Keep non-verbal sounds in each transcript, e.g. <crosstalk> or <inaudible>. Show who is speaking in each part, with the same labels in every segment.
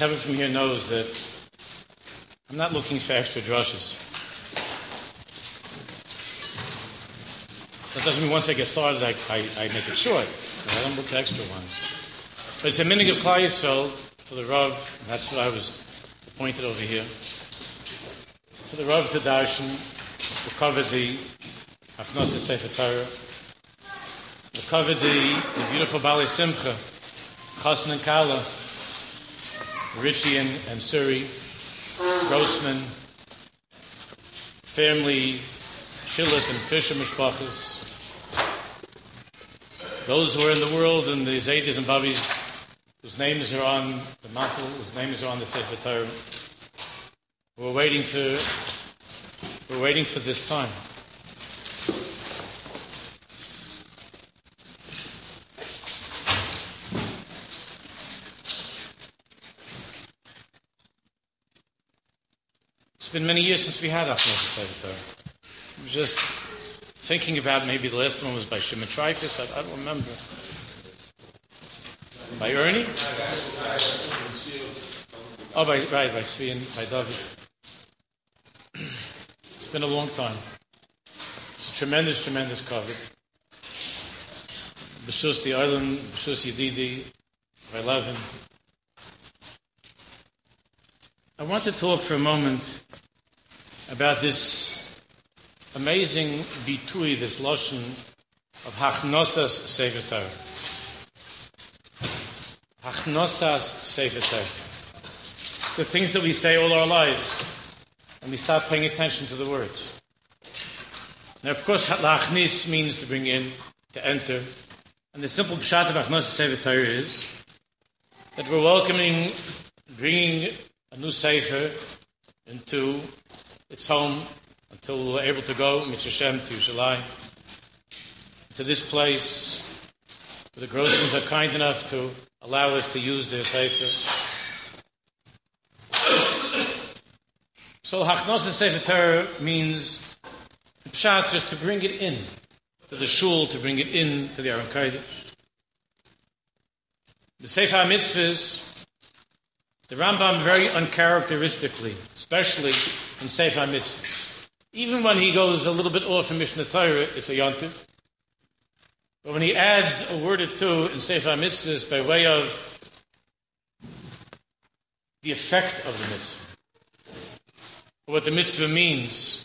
Speaker 1: Chaver from here knows that I'm not looking for extra drushes. That doesn't mean once I get started, I, I, I make it short. I don't look for extra ones. But it's a minig of Klai for the Rav, that's what I was pointed over here. For the Rav to darshan, to cover the Hafnasa Sefer Torah, to cover the, the beautiful Bali Simcha, Chassan and Kala, Richie and, Suri, Grossman, family, Shillet and Fisher Mishpachas, those who are in the world and the Zaydis and Babis whose names are on the mantle, whose names are on the Sefer Torah. We're waiting for, we're waiting for this time. Been many years since we had Achmas Sefer Torah. Just thinking about maybe the last one was by Shimon Trifus. I, I don't remember. By Ernie? Oh, by, right, by Tzvi and by David. It's been a long time. It's a tremendous, tremendous cover. B'shus the island, B'shus Yedidi, by Levin. I want to talk for a moment about this amazing bitui, this lotion of Hachnosas Sefer Torah. Hachnosas Sefer. The things that we say all our lives, and we start paying attention to the words. Now, of course, Lachnis means to bring in, to enter. And the simple pshat of Hachnosas Sefer is that we're welcoming, bringing a new Sefer into its home until we're able to go, Mitzvah to Yerushalayim, to this place where the Grossmans are kind enough to allow us to use their Sefer. So Hachnosa Sefer Torah means Pshat just to bring it in to the shul, to bring it in to the Aron Kodesh. The Sefer HaMitzvahs, the Rambam very uncharacteristically, especially in Sefer HaMitzvahs, even when he goes a little bit off in Mishnah Torah, it's a yontif. But when he adds a word or two in Sefer Mitzvahs by way of the effect of the mitzvah, what the mitzvah means,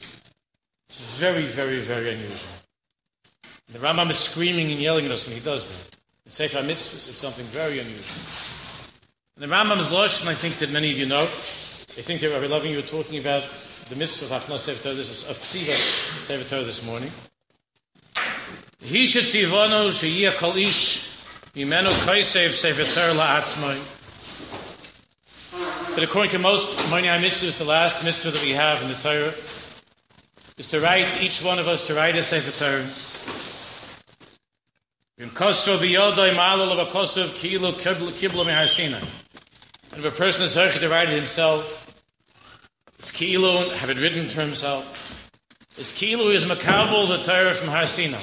Speaker 1: it's very, very, very unusual. The Rambam is screaming and yelling at us when he does that. In Sefer Mitzvahs, it's something very unusual. And the Rambam's Lashon, I think that many of you know, I think that Rabbi Loving you were talking about the mitzvah of Sefer Torah, of Ksiva Sefer this morning. He should see vano sheyia kol ish imenu kaisev Sefer la'atzmai. But according to most Moinai mitzvahs, the last mitzvah that we have in the Torah is to write, each one of us to write a Sefer Torah. And if a person is write it himself, it's ki'ilu, have it written for himself. It's ki'ilu is makabel, the Torah from Har Sinai.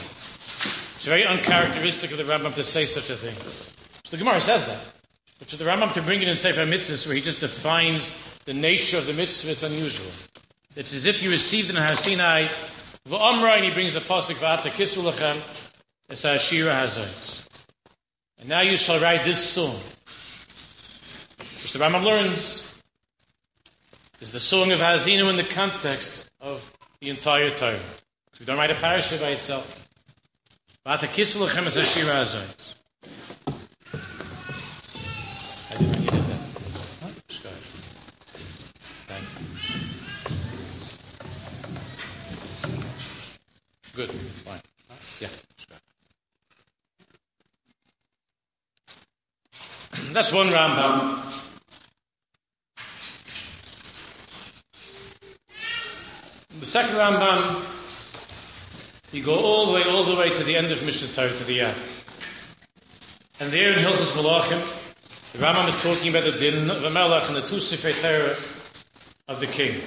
Speaker 1: It's very uncharacteristic of the Rambam to say such a thing. So the Gemara says that. But for the Rambam to bring it in Sefer Mitzvahs, where he just defines the nature of the mitzvah, it's unusual. It's as if you received in Har Sinai, v'amra, and he brings the pasuk v'ata kisvu lechem, it's Ashira Hazayis. And now you shall write this song, which the Rambam learns is the song of Hazinu in the context of the entire Torah. So we don't write a parasha by itself. I didn't did that. Huh? Just go ahead. You. Good. Fine. Yeah. <clears throat> That's one Rambam. The second Rambam, you go all the way, all the way to the end of Mishnah Torah, to the end. And there in Hilchas Malachim, the Rambam is talking about the din of a melech and the two Sefer of the king.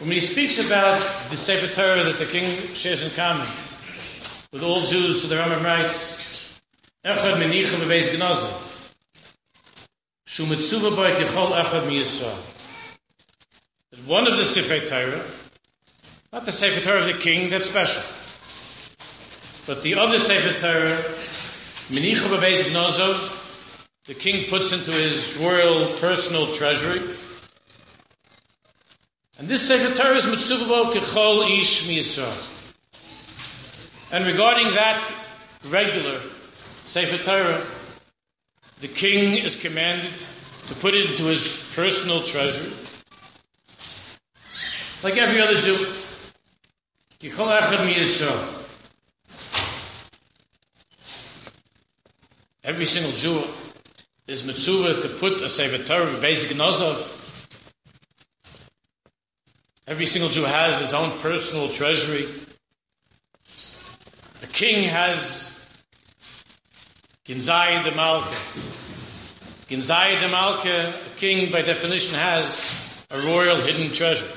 Speaker 1: When he speaks about the Sefer Torah that the king shares in common with all Jews, so the Rambam writes, Echad menicha bebeis gnaza. Shumitzuva Boy Kechol Echad Mi Yisrael. That one of the Sefer Torah, not the Sefer Torah of the king, that's special. But the other Sefer Torah, Menicha Bebeis Gnozov, the king puts into his royal personal treasury. And this Sefer Torah is Mitzuvah Kechol Ish Mi Yisrael. And regarding that regular Sefer Torah, the king is commanded to put it into his personal treasury. Like every other Jew. Every single Jew is mitzvah to put a Sefer Torah, basic Nozov. Every single Jew has his own personal treasury. A king has Ginzai de Malka. Ginzai de Malka, a king by definition has a royal hidden treasure.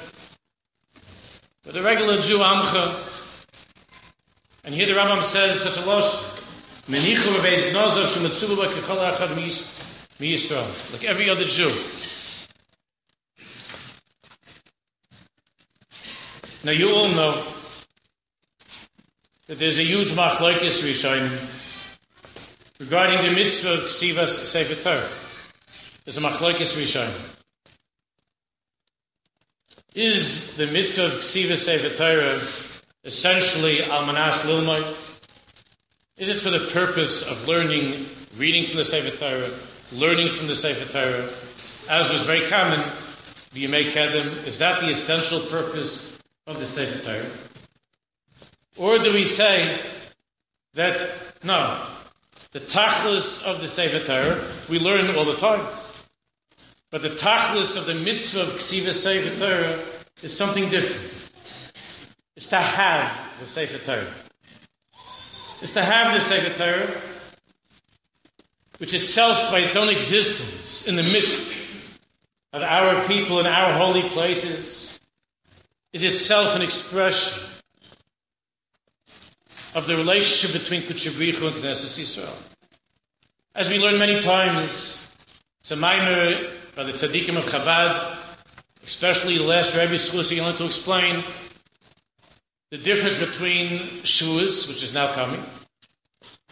Speaker 1: But a regular Jew, Amcha, and here the Rambam says such a loss, Menichu bebeis gnozav shumetzuva b'kechol achad mi Yisrael, like every other Jew. Now you all know that there's a huge machlokes rishonim regarding the mitzvah of Ksivas Sefer Torah. There's a machlokes rishonim. Is the mitzvah of Ksivas Sefer Torah essentially almanas lilmoy? Is it for the purpose of learning, reading from the Sefer Torah, learning from the Sefer Torah, as was very common, B'yamei Kedem? Is that the essential purpose of the Sefer Torah? Or do we say that, no, the tachlis of the Sefer Torah, we learn all the time. But the tachlis of the mitzvah of Ksiva Sefer Torah is something different. It's to have the Sefer Torah. It's to have the Sefer Torah, which itself, by its own existence, in the midst of our people and our holy places, is itself an expression of the relationship between Kutshabrichu and Knesset Yisrael. As we learn many times, it's a minor by the tzaddikim of Chabad, especially the last Rebbe Schusi, wanted to explain the difference between Shavuos, which is now coming,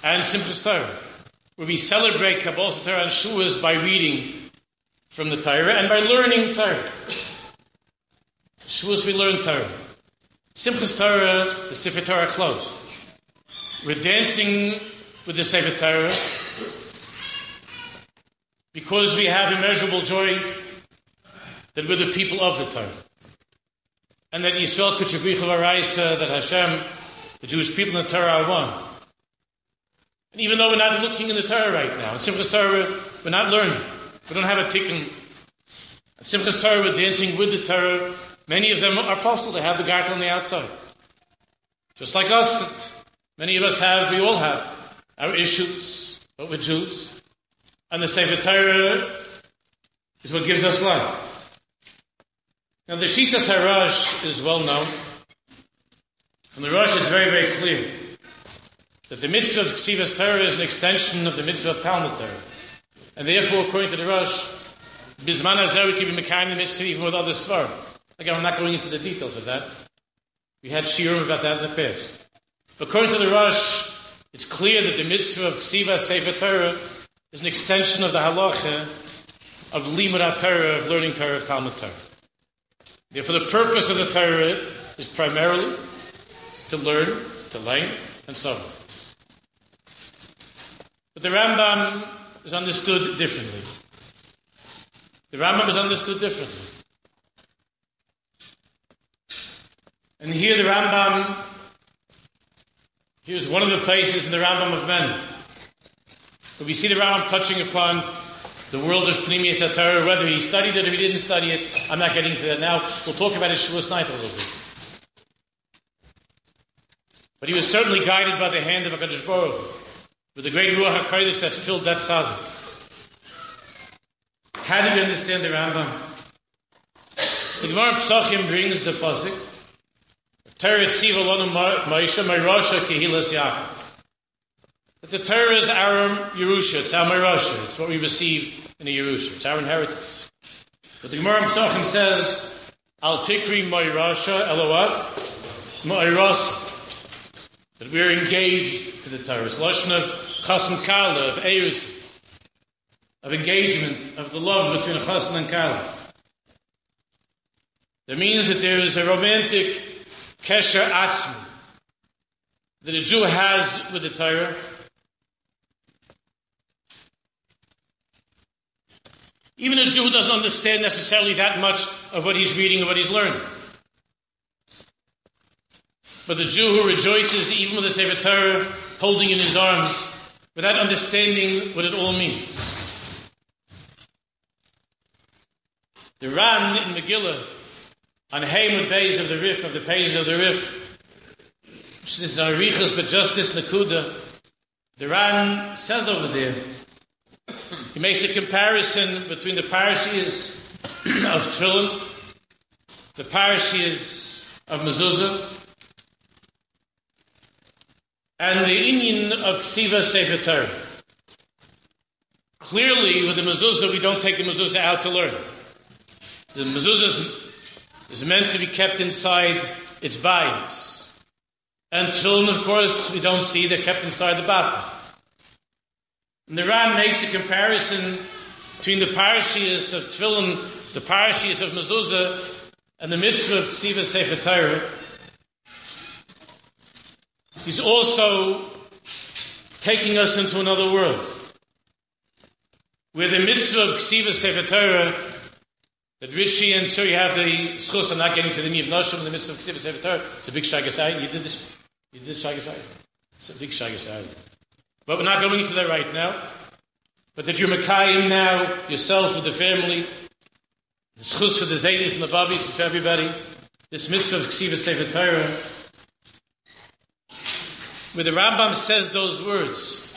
Speaker 1: and Simchas Torah, where we celebrate Kabbalah Torah and Shavuos by reading from the Torah and by learning Torah. Shavuos we learn Torah. Simchas Torah, the Sefer Torah closed. We're dancing with the Sefer Torah because we have immeasurable joy that we're the people of the Torah. And that Yisrael Kuchabricha Varaisa, that Hashem, the Jewish people in the Torah are one. And even though we're not looking in the Torah right now, in Simchas Torah, we're not learning. We don't have a tikkun. Simchas Torah, we're dancing with the Torah. Many of them are possible. They have the gartel on the outside. Just like us, Many of us have, we all have, our issues, but we're Jews. And the Sefer Torah is what gives us life. Now the Shita Harash is well known. From the Rosh, it's very, very clear that the mitzvah of Ksivas Torah is an extension of the mitzvah of Talmud Torah. And therefore, according to the Rosh, Bisman Azer we keep the mitzvah even with other svar. Again, I'm not going into the details of that. We had shiurim about that in the past. But According to the Rosh, it's clear that the mitzvah of Ksiva Sefer Torah is an extension of the halacha of Limud Torah, of learning Torah, of Talmud Torah. Therefore, the purpose of the Torah is primarily to learn, to learn, and so on. But the Rambam is understood differently. The Rambam is understood differently. And here the Rambam Here's one of the places in the Rambam of many. But we see the Rambam touching upon the world of Pnimi Torah, whether he studied it or he didn't study it. I'm not getting to that now. We'll talk about it Shavuos night a little bit. But he was certainly guided by the hand of HaKadosh Baruch with the great Ruach HaKodesh that filled that Sabbath. How do we understand the Rambam? The Gemara Psachim brings the Pasuk. Torah tziva lonu ma'isha ma'irasha kehilas Yaakov. That the Torah is our Yerusha, it's our Marasha, it's what we received in the Yerusha. It's our inheritance. But the Gemara Pesachim says, Al tikri moirasha elowat moirasa. That we're engaged to the Torah. It's Lashon of kala, of eirus, of engagement, of the love between chasam and kala. That means that there is a romantic kesher atzmi that a Jew has with the Torah. Even a Jew who doesn't understand necessarily that much of what he's reading and what he's learning. But the Jew who rejoices even with the Sefer Torah holding in his arms without understanding what it all means. The Ran in Megillah on Haymud Bays of the Rif, of the pages of the Rif, this is Arichas, but just this Nakuda, the Ran says over there, he makes a comparison between the parashiyas <clears throat> of Tefillin, the parashiyas of Mezuzah, and the Inyan of Ksiva Sefer Torah. Clearly, with the mezuzah, we don't take the mezuzah out to learn. The mezuzah is, meant to be kept inside its bias. And tefillin, of course, we don't see, they're kept inside the bath. And the Ran makes the comparison between the parashiyas of tefillin, the parashiyas of mezuzah, and the mitzvah of ksiva sefer Torah. He's also taking us into another world, where the mitzvah of ksiva sefer Torah, that Rishi and you have the schus. I'm not getting to the knee Niv Nashim, the mitzvah of ksiva sefer Torah. It's a big shagasai. You did this. You did shagasai. It's a big shagasai. But we're not going into that right now. But that you're Makayim now, yourself with the family, the schus for the Zaydis and the Babis and for everybody, this mitzvah of Ksiva Sefer Torah, where the Rambam says those words,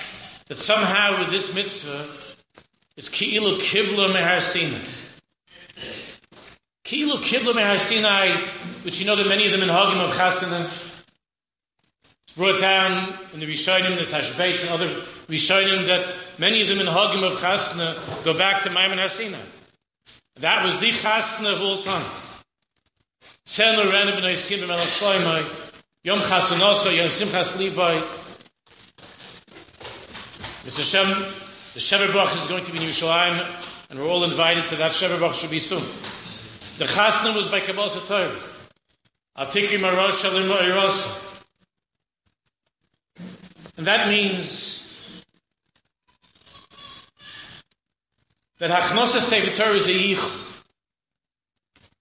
Speaker 1: that somehow with this mitzvah, it's Ki'ilu Kibla Mehar Sinai. Ki'ilu Kibla Mehar which you know that many of them in Hagim of Chasana, brought down in the Rishonim, the Tashbeit, and other Rishonim that many of them in Hagim of Chasna go back to Maimon Hasina. That was the Chasna of all time. Sen Loren ben Yisim ben Melech Shloimei, Yom Chasanosa, Yom Simchas Levi. Mr. Shem, the Shever is going to be in Yerushalayim, and we're all invited to that Shever should be soon. The Chasna was by Kabbalah Torah. Al Tikri Marosh Shalim Erosa. And that means that Hachnosa Sefer Torah is a yichud.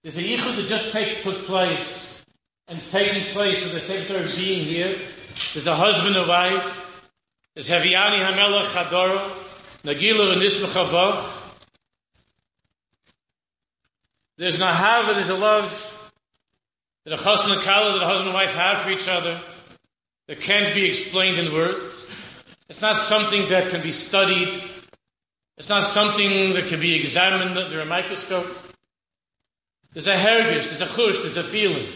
Speaker 1: There's a yichud that just take, took place and is taking place with the Sefer being here. There's a husband and wife. There's Heviani Hamelach Chadorov, Nagila and Nismach There's an ahava, there's a love that a chassan and kala, that a husband and wife have for each other that can't be explained in words. It's not something that can be studied. It's not something that can be examined under a microscope. There's a hergish, there's a chush, there's a feeling.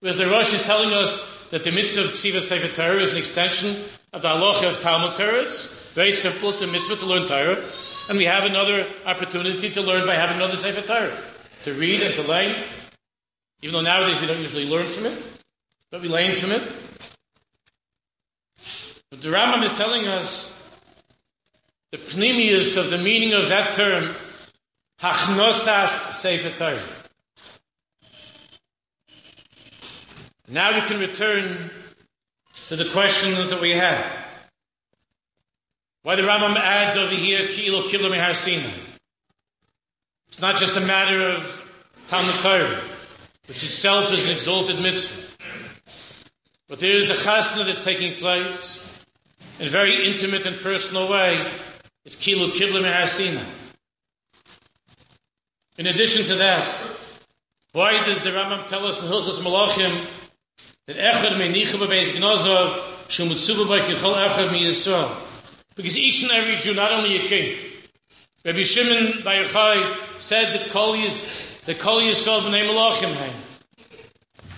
Speaker 1: Whereas the Rosh is telling us that the mitzvah of Ksiva Sefer Torah is an extension of the halacha of Talmud Torah. It's very simple. It's a mitzvah to learn Torah. And we have another opportunity to learn by having another Sefer Torah. To read and to learn. Even though nowadays we don't usually learn from it, but we learn from it. But the Rambam is telling us the pneumius of the meaning of that term, hachnosas sefer Torah. Now we can return to the question that we had. Why the Rambam adds over here, kilo kilo meharsina. It's not just a matter of Talmud Torah, which itself is an exalted mitzvah. But there is a chasna that's taking place in a very intimate and personal way. It's Kilu Kibla Mehasina. In addition to that, why does the Rambam tell us in Hilchas Malachim that Echad Meinicha Bebeis Gnozov Shumutsuba By Kichol Echad Mi Yisrael? Because each and every Jew, not only a king, Rabbi Shimon Bar Yochai said that Kol, that Kol Yisrael B'nei Malachim hang.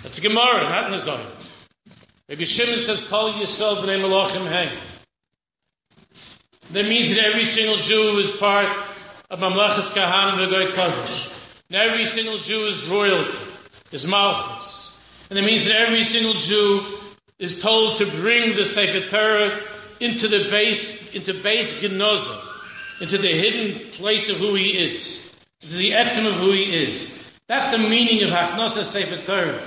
Speaker 1: That's Gemara, not Zohar. Rabbi Shimon says, Kol Yisrael b'nei Malachim hang. That means that every single Jew is part of Mamlechas Kahanim V'Goy Kodesh. And every single Jew is royalty, is Malchus. And it means that every single Jew is told to bring the Sefer Torah into the base, into base Genoza, into the hidden place of who he is, into the essence of who he is. That's the meaning of Hachnosa Sefer Torah,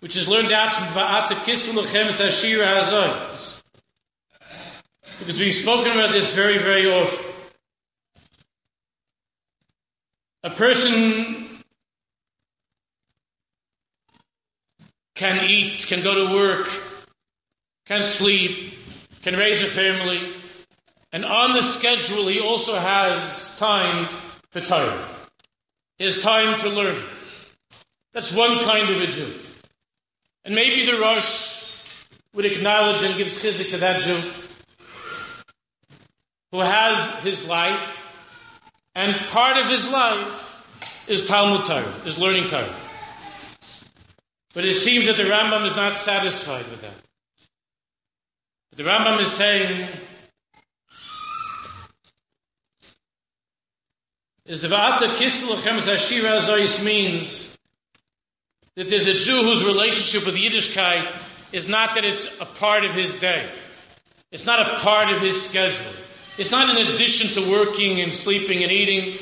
Speaker 1: which is learned out from Va'ata Kisvu Lechem Ashira Hazoyos. Because we've spoken about this very, very often. A person can eat, can go to work, can sleep, can raise a family, and on the schedule he also has time for Torah. Has time for learning. That's one kind of a Jew. And maybe the Rosh would acknowledge and give chizik to that Jew who has his life, and part of his life is Talmud Torah, is learning Torah. But it seems that the Rambam is not satisfied with that. But The Rambam is saying is the Va'ata Kistel Ashira Zois means that there's a Jew whose relationship with Yiddishkeit is not that it's a part of his day. It's not a part of his schedule. It's not in addition to working and sleeping and eating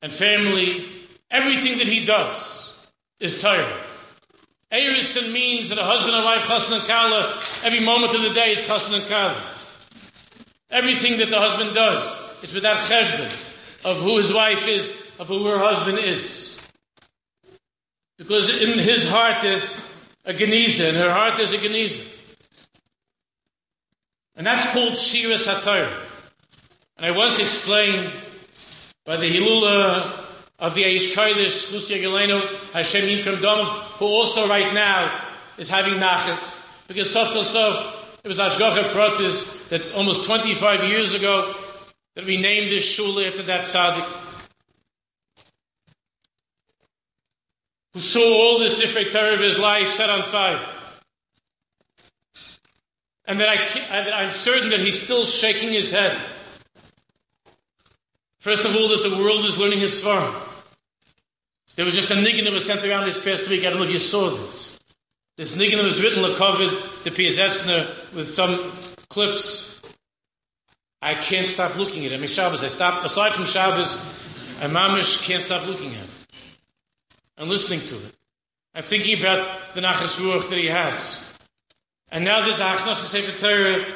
Speaker 1: and family. Everything that he does is Torah. Erison means that a husband and wife, chassan and kala, every moment of the day it's chassan and kala. Everything that the husband does, it's without cheshbon of who his wife is, of who her husband is. Because in his heart there's a Geniza, in her heart there's a Geniza. And that's called Shira Satar. And I once explained by the Hilula uh, of the Aish Kodesh, Chusia Galeno, Hashem Yimkam who also right now is having Nachas. Because Sof Sof, it was Ashgacha Protis that almost 25 years ago that we named this shul after that tzaddik, who saw all the Sifrei Torah of his life set on fire. And that, I, that I'm certain that he's still shaking his head. First of all, that the world is learning his farm. There was just a niggin that was sent around this past week. I don't know if you saw this. This niggin was written, Lakovid, the Piazetzner, with some clips I can't stop looking at him. It's Shabbos. I stopped, aside from Shabbos, I mamish can't stop looking at him and listening to it. I'm thinking about the Nachas Ruach that he has. And now there's a Hachnas Sefer Torah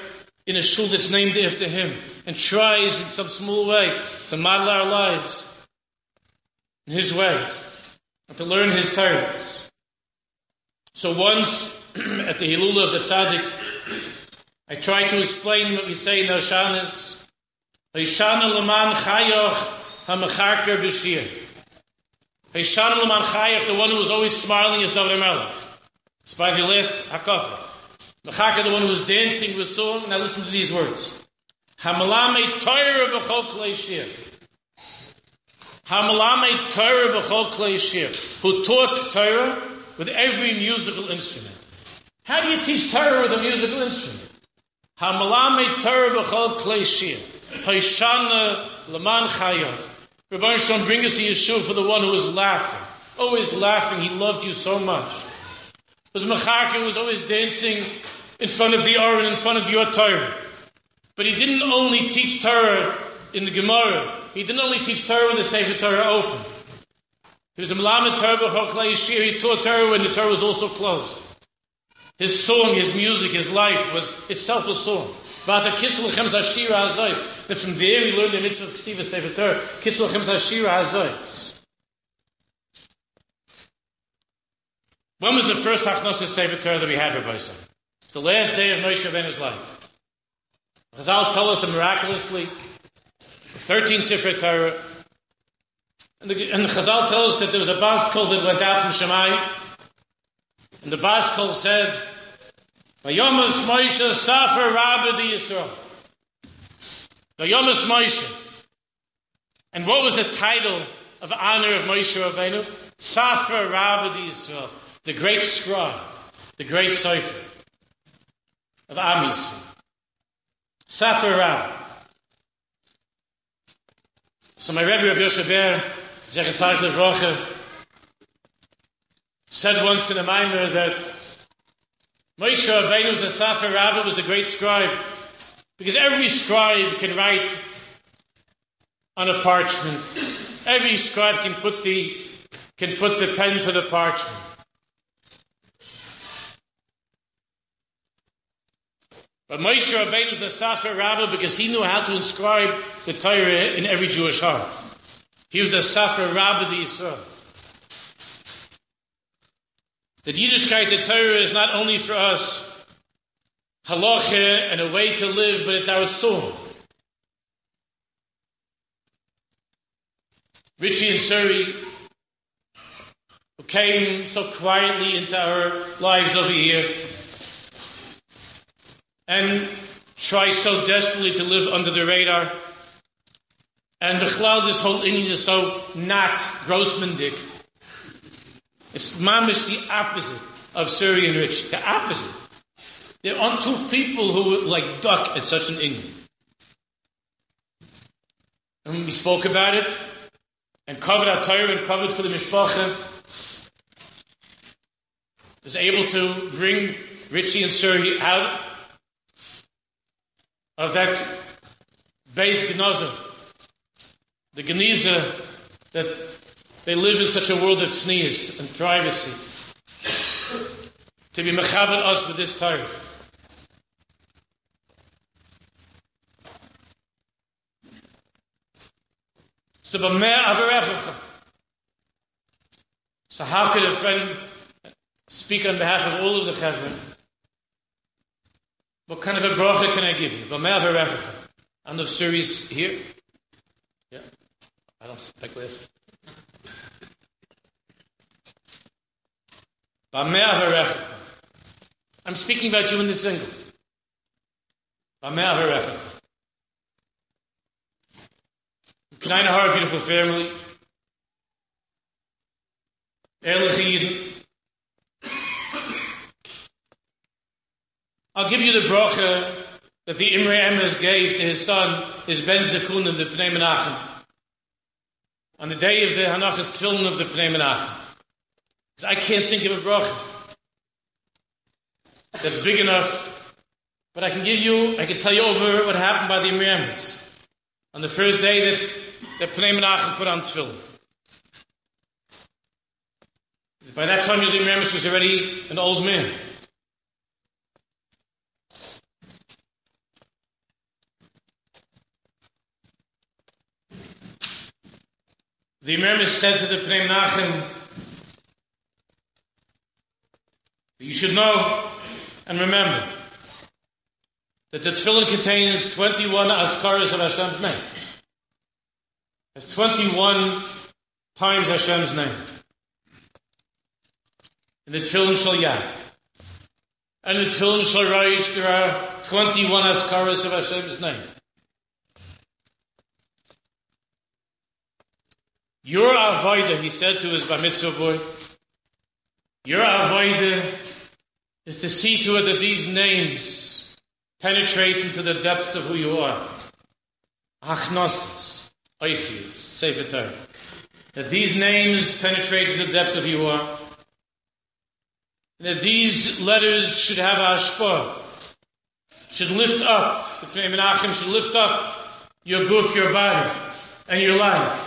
Speaker 1: in a shul that's named after him and tries in some small way to model our lives in his way and to learn his Torah. So once <clears throat> at the Hilula of the Tzaddik, I tried to explain what we say in Hashanas. Hashana Laman Chayoch HaMecharker B'Shir. Hashana Laman Chayoch, the one who was always smiling, is David Melech. It's by the last Hakafa. Mecharker, the one who was dancing with song. Now listen to these words. Hamalame Torah B'Chol Klei Shir. Hamalame Torah B'Chol Klei Shir. Who taught Torah with every musical instrument. How do you teach Torah with a musical instrument? Hamalame Torah b'chol klei shir. Haishana leman chayav. Rabbi Shalom, bring us a Yeshua for the one who was laughing. Always laughing. He loved you so much. Because Mecharka was always dancing in front of the Aron, in front of your Torah. But he didn't only teach Torah in the Gemara. He didn't only teach Torah when the Sefer Torah opened. He was a Malamed Torah b'chol klei shir. He taught Torah when the Torah was also closed. His song, his music, his life was itself a song. That from there we learn the mitzvah of Ksiva Sefer Torah. When was the first Hachnosis Sefer Torah that we had, Rabbi Son? The last day of Moshe Rabbeinu's life. Chazal tell us that miraculously, 13 Sefer Torah, and the, and the Chazal tells us that there was a bas kol that went out from Shemai, and the Baskol said, Vayomas Moshe Safer Rabbi Yisrael. Vayomas Moshe. And what was the title of honor of Moshe Rabbeinu? Safer Rabbi Yisrael, the great scribe, the great cipher of Am Yisrael. Safer Rabbi. So my Rebbe, Rabbi Yoshe Ber, Zechat Levroche, said once in a mimer that Moshe Rabbeinu, the Sefer Rabbah, was the great scribe. Because every scribe can write on a parchment. Every scribe can put the, can put the pen to the parchment. But Moshe Rabbeinu was the Sefer Rabbah because he knew how to inscribe the Torah in every Jewish heart. He was the Sefer Rabbah the Yisrael. The Yiddishkeit, the Torah, is not only for us halacha and a way to live, but it's our soul. Richie and Suri, who came so quietly into our lives over here, and try so desperately to live under the radar. And the cloud, this whole Indian is so not Grossmandic. It's mamish the opposite of Suri and Rich. The opposite. There aren't two people who would like duck at such an Indian. And we spoke about it and covered our Torah and covered for the Mishpacha. Was able to bring Richie and Suri out of that base gnozov, the geniza that they live in such a world of sneeze and privacy. To be mechaber us with this time. So, so how could a friend speak on behalf of all of the chevron? What kind of a bracha can I give you? And the series here? Yeah. I don't speak this. I'm speaking about you in the single. Kleine Har, beautiful family. Ehrliche Yidden. I'll give you the bracha that the Imre Emes gave to his son, his Ben Zakun and the Pnei Menachem. On the day of the Hanachas Tfilin of the Pnei Menachem. I can't think of a bracha that's big enough, but I can give you, I can tell you over what happened by the Imre Emes on the first day that the Pnei Menachem put on Tfilin. By that time, the Imre Emes was already an old man. The Imam said to the Pnei Menachem, you should know and remember that the tefillin contains 21 askaras of Hashem's name. It's 21 times Hashem's name. In the tefillin shall yad. And the tefillin shall rise, there are 21 askaras of Hashem's name. Your avoida, he said to his bar mitzvah boy, your avoida is to see to it that these names penetrate into the depths of who you are. Achnosis, Isius, Sefer. That these names penetrate into the depths of who you are. That these letters should have ashpah, should lift up, the Menachem should lift up your goof, your body, and your life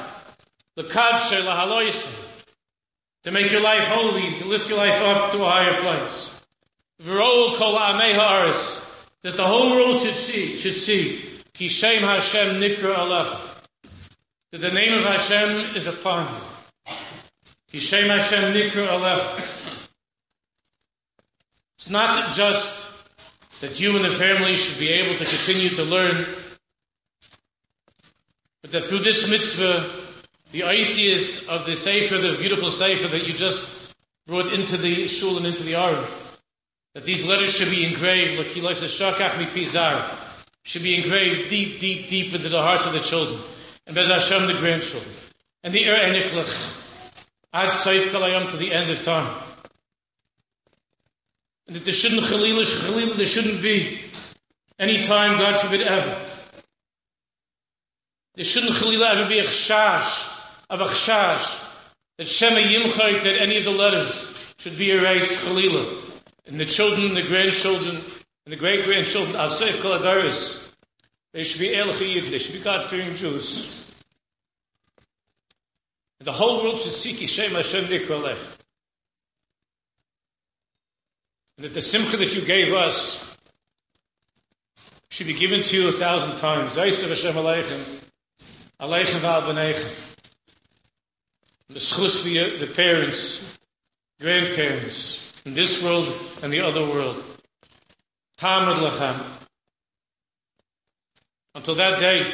Speaker 1: to make your life holy, to lift your life up to a higher place. That the whole world should see, should see, Kishem Hashem Nikra Allah. That the name of Hashem is upon you. Kishem Hashem Nikra Allah. It's not just that you and the family should be able to continue to learn, but that through this mitzvah, the Isis of the Sefer, the beautiful Sefer that you just brought into the shul and into the Aron, that these letters should be engraved, says, Shakach mi pizar, should be engraved deep, deep, deep into the hearts of the children, and Bez Hashem, the grandchildren, and the Er Eniklach, Ad Seif Kalayam to the end of time. And that there shouldn't, there shouldn't be any time, God forbid, ever, There shouldn't Chalila ever be a chash, of a chash, that Shema Yimchait, that any of the letters should be erased Chalila. And the children, the grandchildren, and the great grandchildren, Asif Kaladaris, they should be El Chiyid, they should be God fearing Jews. And the whole world should seek Yishem Hashem Nikralech. And that the simcha that you gave us should be given to you a thousand times. Hashem Aleichem, Aleichem The parents, grandparents, in this world and the other world. Until that day,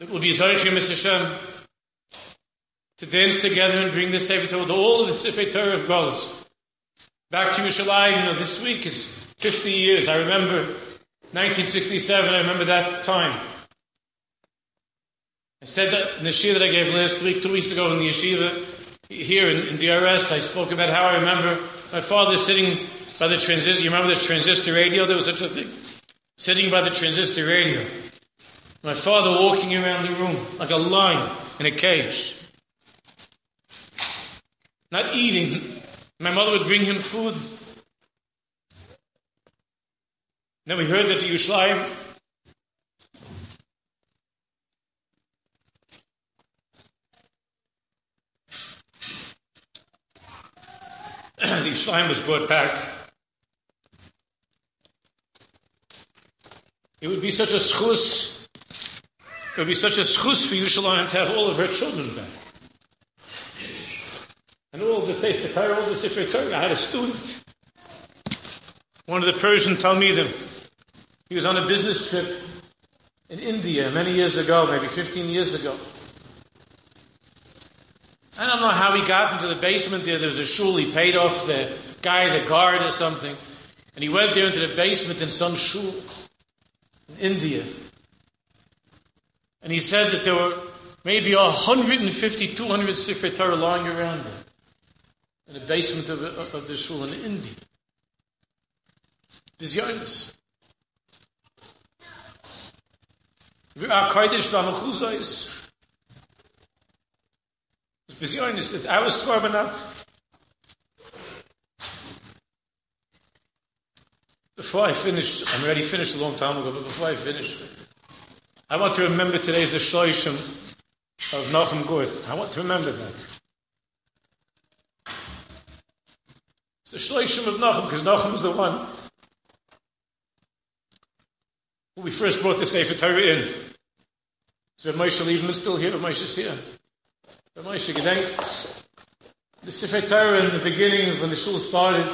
Speaker 1: it will be Zaychim Hashem to dance together and bring the Sefer Torah, all of the Sefer Torah of Golas. Back to Yerushalayim, you know, this week is 50 years. I remember 1967, I remember that time. I said that in the yeshiva that I gave last week, two weeks ago in the yeshiva here in, in DRS, I spoke about how I remember my father sitting by the transistor. You remember the transistor radio? There was such a thing. Sitting by the transistor radio. My father walking around the room like a lion in a cage not eating. My mother would bring him food. Then we heard that the Yerushalayim the Yerushalayim was brought back. It would be such a schus. It would be such a schus for Yerushalayim to have all of her children back and all the Sefer Torah, all the Sefer Torah. I had a student, one of the Persian Talmidim. He was on a business trip in India many years ago, maybe 15 years ago. I don't know how he got into the basement there. There was a shul. He paid off the guy, the guard or something. And he went there into the basement in some shul in India. And he said that there were maybe 150, 200 Sefer Torah lying around there in the basement of, of the shul in India. Our Kodesh V'amachuzos. Bizyonis, that I was Svarbanat. Before I finish, I'm already finished a long time ago, but before I finish, I want to remember today's the Shloishim of Nachum Gord. I want to remember that. It's the Shloishim of Nachum, because Nachum is the one who we first brought the Sefer Torah in. So Moshe Lieberman still here? Moshe's here. The Sefer Torah in the beginning, when the shul started,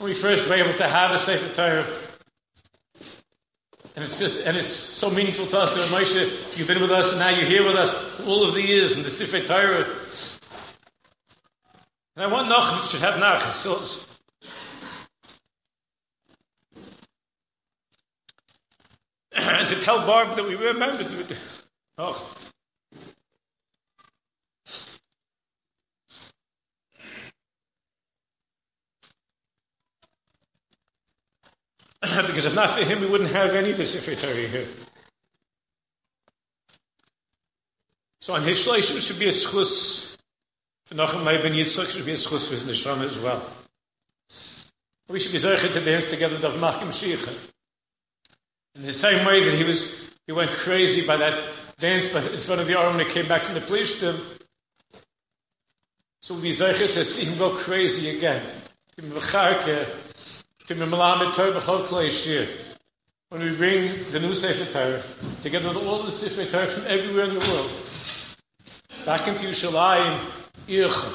Speaker 1: we first were able to have a Sefer Torah, and it's just, and it's so meaningful to us that Moshe, you've been with us and now you're here with us all of the years, in the Sefer Torah and I want Nachum should have Nachas. So and <coughs> to tell Barb that we remembered. Oh. <laughs> because if not for him, we wouldn't have any of the Sefer Torah here. So on his shleish, it should be a schus for Nachum Ben Yitzchak should be a schus for his neshama as well. We should be zeichet to dance together with Machim Shicha. In the same way that he was, he went crazy by that dance in front of the arm when he came back from the Plishtim. So we'll be zeichet to see him go crazy again. When we bring the new Sefer Torah together with all the Sefer Torah from everywhere in the world back into Yerushalayim Ircha.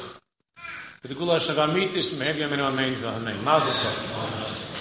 Speaker 1: With the Gula Shavamitis, Mehem Yamenu Amen V'Amen. Mazel Tov.